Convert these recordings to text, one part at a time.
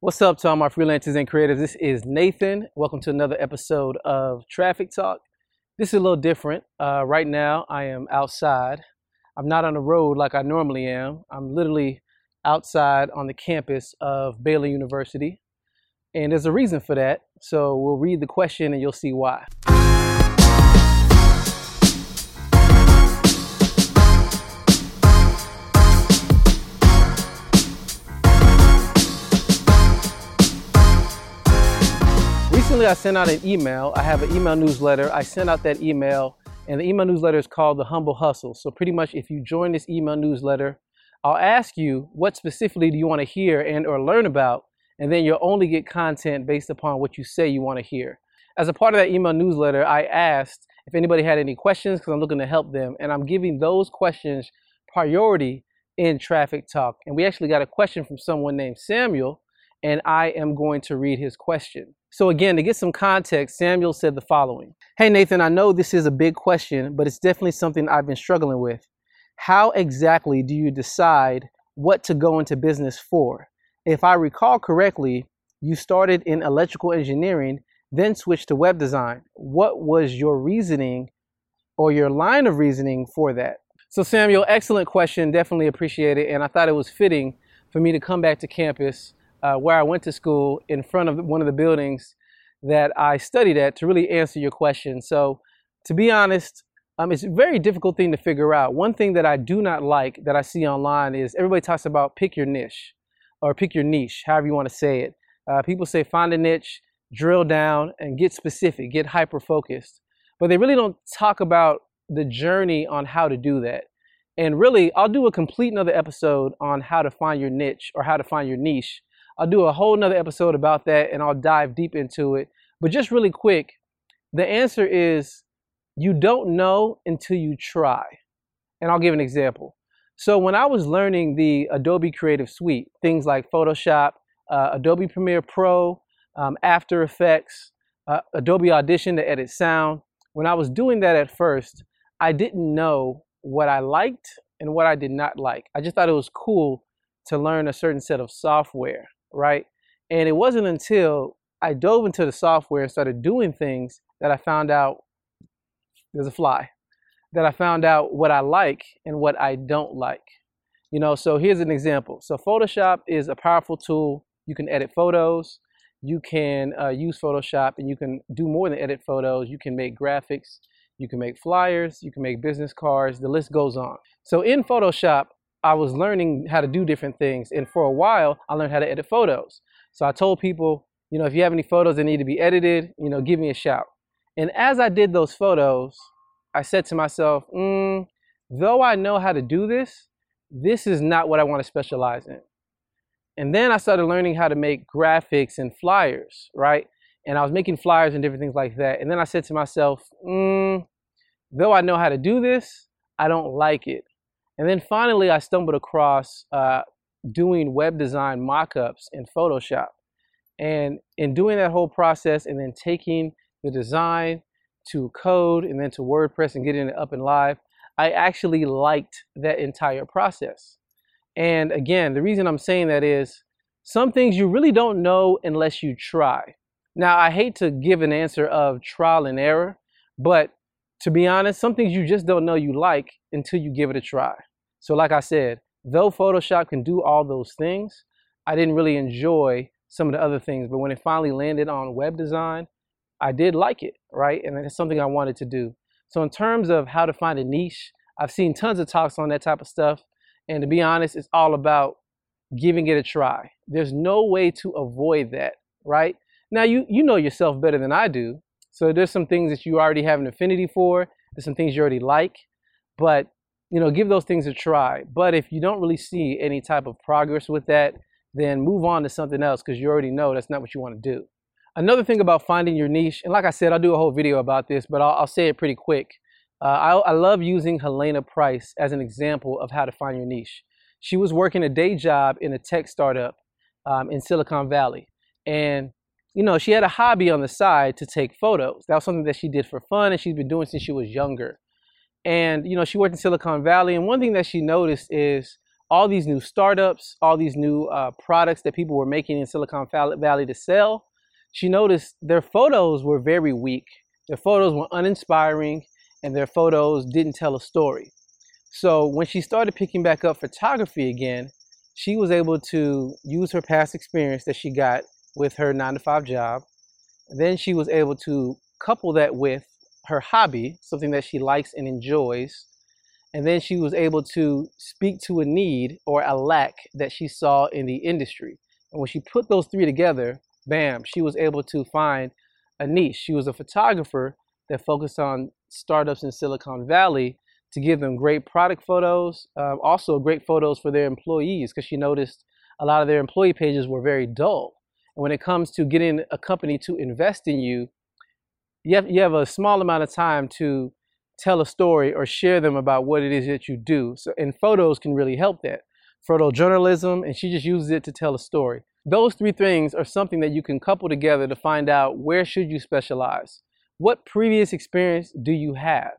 What's up to all my freelancers and creatives? This is Nathan. Welcome to another episode of Traffic Talk. This is a little different. Uh, right now, I am outside. I'm not on the road like I normally am. I'm literally outside on the campus of Baylor University. And there's a reason for that. So we'll read the question and you'll see why. I sent out an email. I have an email newsletter. I sent out that email, and the email newsletter is called The Humble Hustle. So, pretty much, if you join this email newsletter, I'll ask you what specifically do you want to hear and or learn about, and then you'll only get content based upon what you say you want to hear. As a part of that email newsletter, I asked if anybody had any questions because I'm looking to help them, and I'm giving those questions priority in Traffic Talk. And we actually got a question from someone named Samuel, and I am going to read his question. So, again, to get some context, Samuel said the following Hey, Nathan, I know this is a big question, but it's definitely something I've been struggling with. How exactly do you decide what to go into business for? If I recall correctly, you started in electrical engineering, then switched to web design. What was your reasoning or your line of reasoning for that? So, Samuel, excellent question. Definitely appreciate it. And I thought it was fitting for me to come back to campus uh, where I went to school in front of one of the buildings that I studied at to really answer your question. So, to be honest, um, it's a very difficult thing to figure out. One thing that I do not like that I see online is everybody talks about pick your niche or pick your niche, however you want to say it. Uh, people say find a niche, drill down, and get specific, get hyper focused. But they really don't talk about the journey on how to do that. And really, I'll do a complete another episode on how to find your niche or how to find your niche I'll do a whole nother episode about that and I'll dive deep into it. But just really quick, the answer is you don't know until you try. And I'll give an example. So when I was learning the Adobe Creative Suite, things like Photoshop, uh, Adobe Premiere Pro, um, After Effects, uh, Adobe Audition to edit sound, when I was doing that at first, I didn't know what I liked and what I did not like. I just thought it was cool to learn a certain set of software right? And it wasn't until I dove into the software and started doing things that I found out there's a fly, that I found out what I like and what I don't like. You know, so here's an example. So Photoshop is a powerful tool. You can edit photos. You can uh, use Photoshop and you can do more than edit photos. You can make graphics. You can make flyers. You can make business cards. The list goes on. So in Photoshop, I was learning how to do different things. And for a while, I learned how to edit photos. So I told people, you know, if you have any photos that need to be edited, you know, give me a shout. And as I did those photos, I said to myself, mm, though I know how to do this, this is not what I want to specialize in. And then I started learning how to make graphics and flyers, right? And I was making flyers and different things like that. And then I said to myself, mm, though I know how to do this, I don't like it. And then finally, I stumbled across uh, doing web design mockups in Photoshop. And in doing that whole process and then taking the design to code and then to WordPress and getting it up and live, I actually liked that entire process. And again, the reason I'm saying that is some things you really don't know unless you try. Now, I hate to give an answer of trial and error, but to be honest, some things you just don't know you like until you give it a try. So, like I said, though Photoshop can do all those things, I didn't really enjoy some of the other things. But when it finally landed on web design, I did like it, right? And it's something I wanted to do. So, in terms of how to find a niche, I've seen tons of talks on that type of stuff. And to be honest, it's all about giving it a try. There's no way to avoid that, right? Now, you, you know yourself better than I do. So, there's some things that you already have an affinity for, there's some things you already like. But you know, give those things a try. But if you don't really see any type of progress with that, then move on to something else because you already know that's not what you want to do. Another thing about finding your niche, and like I said, I'll do a whole video about this, but I'll, I'll say it pretty quick. Uh, I, I love using Helena Price as an example of how to find your niche. She was working a day job in a tech startup um, in Silicon Valley. And, you know, she had a hobby on the side to take photos. That was something that she did for fun and she's been doing since she was younger. And, you know, she worked in Silicon Valley. And one thing that she noticed is all these new startups, all these new uh, products that people were making in Silicon Valley to sell, she noticed their photos were very weak. Their photos were uninspiring and their photos didn't tell a story. So when she started picking back up photography again, she was able to use her past experience that she got with her nine to five job. Then she was able to couple that with her hobby, something that she likes and enjoys. And then she was able to speak to a need or a lack that she saw in the industry. And when she put those three together, bam, she was able to find a niche. She was a photographer that focused on startups in Silicon Valley to give them great product photos, um, also great photos for their employees, because she noticed a lot of their employee pages were very dull. And when it comes to getting a company to invest in you, you have, you have a small amount of time to tell a story or share them about what it is that you do. So, and photos can really help that. Photojournalism, and she just uses it to tell a story. Those three things are something that you can couple together to find out where should you specialize. What previous experience do you have?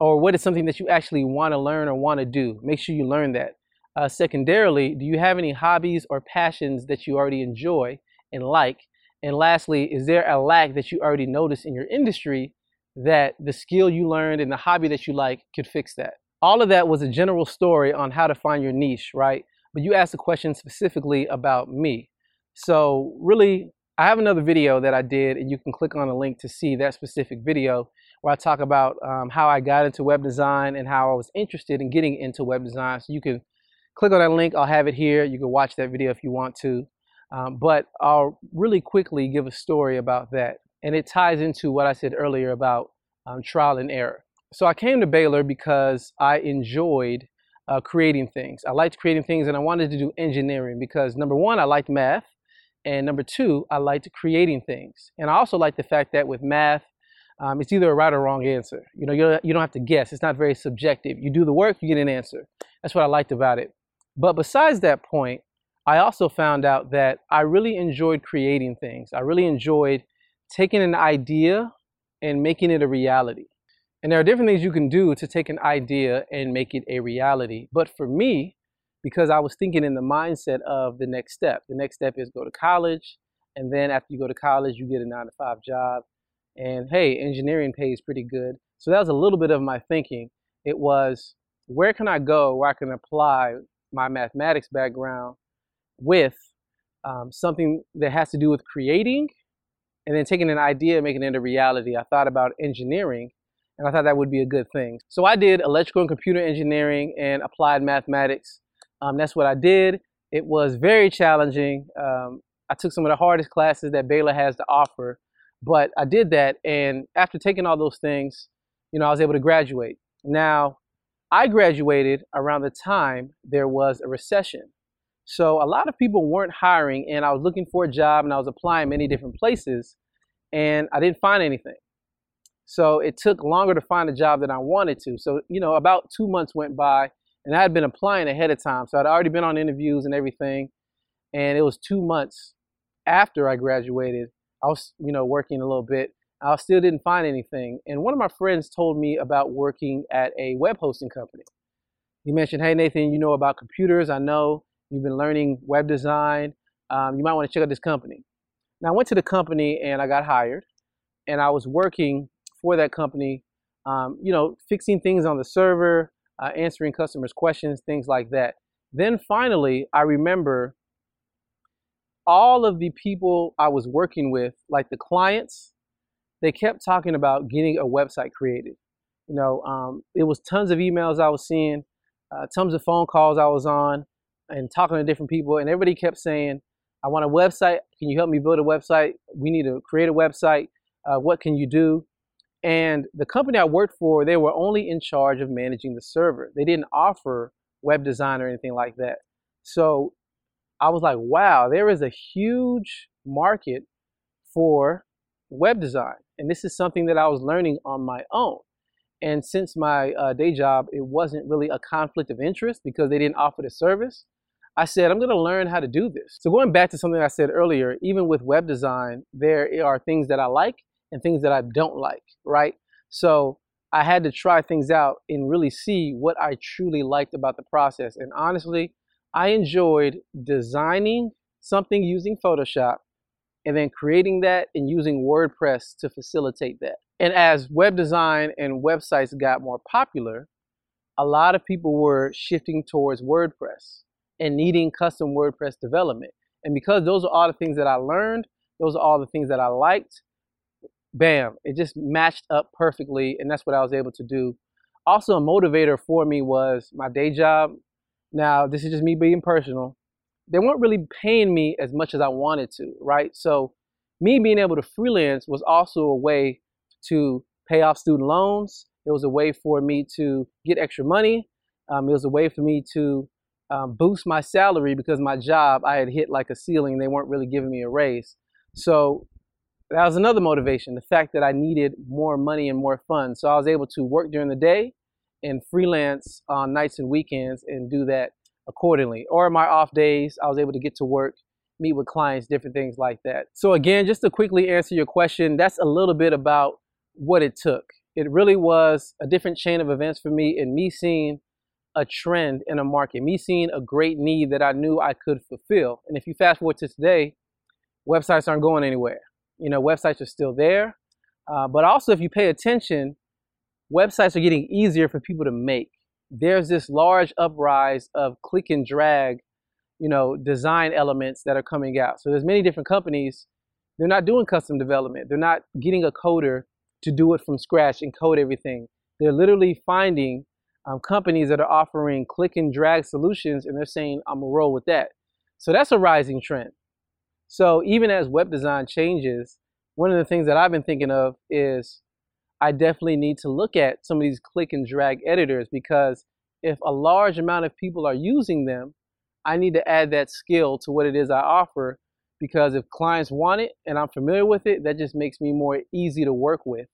or what is something that you actually want to learn or want to do. Make sure you learn that. Uh, secondarily, do you have any hobbies or passions that you already enjoy and like? And lastly, is there a lack that you already notice in your industry that the skill you learned and the hobby that you like could fix that? All of that was a general story on how to find your niche, right? But you asked a question specifically about me. So, really, I have another video that I did, and you can click on a link to see that specific video where I talk about um, how I got into web design and how I was interested in getting into web design. So you can click on that link. I'll have it here. You can watch that video if you want to. Um, but I'll really quickly give a story about that. And it ties into what I said earlier about um, trial and error. So I came to Baylor because I enjoyed uh, creating things. I liked creating things and I wanted to do engineering because number one, I liked math. And number two, I liked creating things. And I also liked the fact that with math, um, it's either a right or wrong answer. You know, you you don't have to guess. It's not very subjective. You do the work, you get an answer. That's what I liked about it. But besides that point, I also found out that I really enjoyed creating things. I really enjoyed taking an idea and making it a reality. And there are different things you can do to take an idea and make it a reality. But for me, because I was thinking in the mindset of the next step, the next step is go to college. And then after you go to college, you get a nine to five job and hey, engineering pays pretty good. So that was a little bit of my thinking. It was where can I go where I can apply my mathematics background with um, something that has to do with creating and then taking an idea and making it into reality. I thought about engineering and I thought that would be a good thing. So I did electrical and computer engineering and applied mathematics. Um, that's what I did. It was very challenging. Um, I took some of the hardest classes that Baylor has to offer. But I did that, and after taking all those things, you know, I was able to graduate. Now, I graduated around the time there was a recession. So a lot of people weren't hiring, and I was looking for a job and I was applying many different places, and I didn't find anything. So it took longer to find a job than I wanted to. So, you know, about two months went by, and I had been applying ahead of time. So I'd already been on interviews and everything. And it was two months after I graduated I was, you know, working a little bit. I still didn't find anything. And one of my friends told me about working at a web hosting company. He mentioned, hey, Nathan, you know about computers. I know you've been learning web design. Um, you might want to check out this company. Now, I went to the company and I got hired, and I was working for that company, um, you know, fixing things on the server, uh, answering customers' questions, things like that. Then finally, I remember all of the people I was working with, like the clients, they kept talking about getting a website created. You know, um, it was tons of emails I was seeing, uh, tons of phone calls I was on, and talking to different people, and everybody kept saying, "I want a website. Can you help me build a website? We need to create a website. Uh, what can you do?" And the company I worked for, they were only in charge of managing the server. They didn't offer web design or anything like that. So I was like, wow, there is a huge market for web design. And this is something that I was learning on my own. And since my uh, day job, it wasn't really a conflict of interest because they didn't offer the service. I said, I'm going to learn how to do this. So, going back to something I said earlier, even with web design, there are things that I like and things that I don't like, right? So, I had to try things out and really see what I truly liked about the process. And honestly, I enjoyed designing something using Photoshop and then creating that and using WordPress to facilitate that. And as web design and websites got more popular, a lot of people were shifting towards WordPress and needing custom WordPress development. And because those are all the things that I learned, those are all the things that I liked, bam, it just matched up perfectly. And that's what I was able to do. Also, a motivator for me was my day job. Now, this is just me being personal. They weren't really paying me as much as I wanted to, right? So, me being able to freelance was also a way to pay off student loans. It was a way for me to get extra money. Um, it was a way for me to um, boost my salary because my job I had hit like a ceiling. They weren't really giving me a raise. So that was another motivation, the fact that I needed more money and more funds. So I was able to work during the day and freelance on nights and weekends and do that accordingly. Or my off days, I was able to get to work, meet with clients, different things like that. So again, just to quickly answer your question, that's a little bit about what it took. It really was a different chain of events for me and me seeing a trend in a market, me seeing a great need that I knew I could fulfill. And if you fast forward to today, websites aren't going anywhere. You know, websites are still there. Uh, but also, if you pay attention, websites are getting easier for people to make. There's this large uprise of click and drag, you know, design elements that are coming out. So there's many different companies. They're not doing custom development. They're not getting a coder to do it from scratch and code everything. They're literally finding um, companies that are offering click and drag solutions, and they're saying, I'm gonna roll with that. So that's a rising trend. So even as web design changes, one of the things that I've been thinking of is I definitely need to look at some of these click and drag editors because if a large amount of people are using them, I need to add that skill to what it is I offer because if clients want it and I'm familiar with it, that just makes me more easy to work with.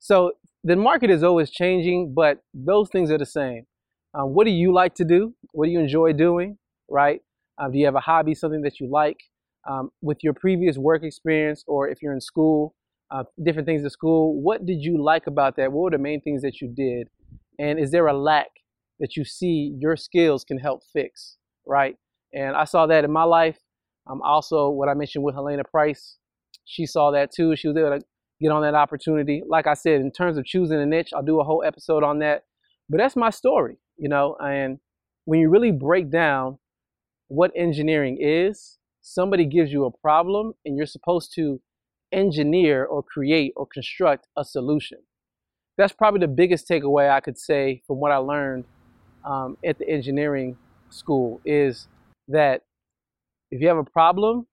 So the market is always changing, but those things are the same. Um, what do you like to do? What do you enjoy doing? Right? Um, do you have a hobby, something that you like? Um, with your previous work experience, or if you're in school, uh, different things at school, what did you like about that? What were the main things that you did? And is there a lack that you see your skills can help fix? Right? And I saw that in my life. Um, also, what I mentioned with Helena Price, she saw that too. She was able to get on that opportunity. Like I said, in terms of choosing a niche, I'll do a whole episode on that. But that's my story, you know. And when you really break down what engineering is, somebody gives you a problem and you're supposed to engineer or create or construct a solution. That's probably the biggest takeaway I could say from what I learned um, at the engineering school is that if you have a problem,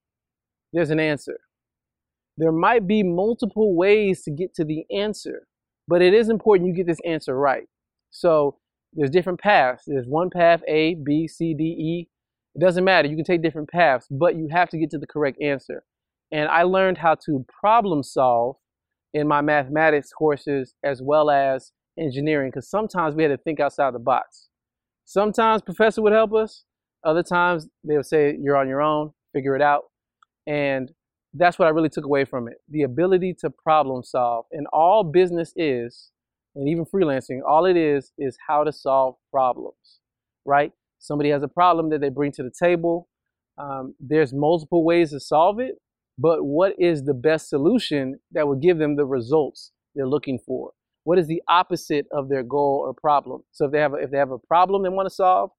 there's an answer. There might be multiple ways to get to the answer, but it is important you get this answer right. So there's different paths. There's one path A, B, C, D, E. It doesn't matter. You can take different paths, but you have to get to the correct answer. And I learned how to problem solve in my mathematics courses as well as engineering because sometimes we had to think outside the box. Sometimes professor would help us. Other times they would say you're on your own, figure it out. And that's what I really took away from it the ability to problem solve. And all business is, and even freelancing, all it is, is how to solve problems, right? Somebody has a problem that they bring to the table. Um, there's multiple ways to solve it, but what is the best solution that will give them the results they're looking for? What is the opposite of their goal or problem? So if they have a, if they have a problem they want to solve,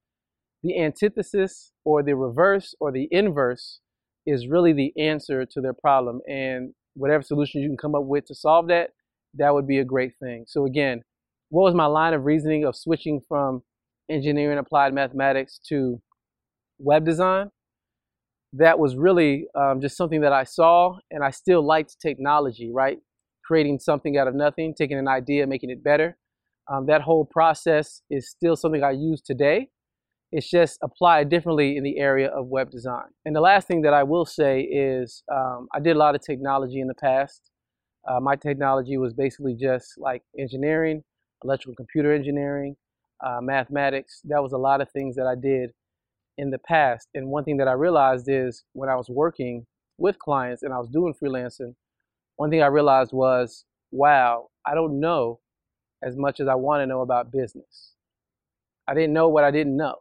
the antithesis or the reverse or the inverse is really the answer to their problem. And whatever solution you can come up with to solve that, that would be a great thing. So again, what was my line of reasoning of switching from engineering applied mathematics to web design? That was really um, just something that I saw, and I still liked technology, right? Creating something out of nothing, taking an idea, making it better. Um, that whole process is still something I use today. It's just applied differently in the area of web design. And the last thing that I will say is um, I did a lot of technology in the past. Uh, my technology was basically just like engineering, electrical computer engineering, uh, mathematics. That was a lot of things that I did in the past. And one thing that I realized is when I was working with clients and I was doing freelancing, one thing I realized was, wow, I don't know as much as I want to know about business. I didn't know what I didn't know.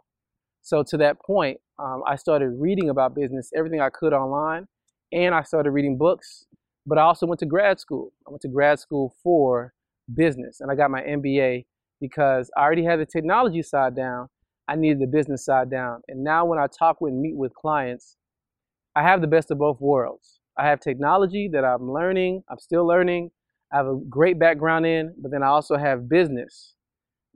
So to that point, um, I started reading about business, everything I could online, and I started reading books. But I also went to grad school. I went to grad school for business, and I got my MBA because I already had the technology side down. I needed the business side down. And now when I talk with and meet with clients, I have the best of both worlds. I have technology that I'm learning, I'm still learning, I have a great background in, but then I also have business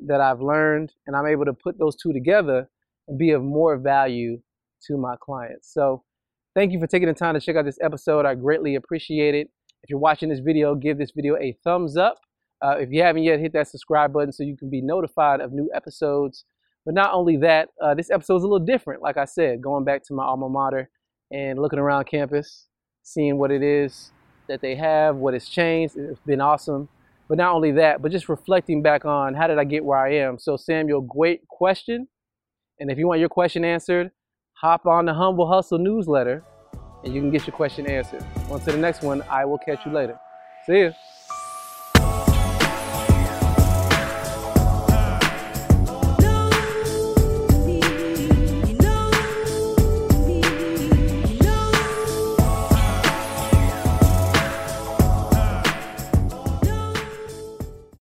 that I've learned, and I'm able to put those two together and be of more value to my clients. So, thank you for taking the time to check out this episode. I greatly appreciate it. If you're watching this video, give this video a thumbs up. Uh, if you haven't yet, hit that subscribe button so you can be notified of new episodes. But not only that, uh, this episode is a little different. Like I said, going back to my alma mater and looking around campus, seeing what it is that they have, what has changed. It's been awesome. But not only that, but just reflecting back on how did I get where I am. So, Samuel, great question. And if you want your question answered, hop on the Humble Hustle newsletter and you can get your question answered. On to the next one. I will catch you later. See you.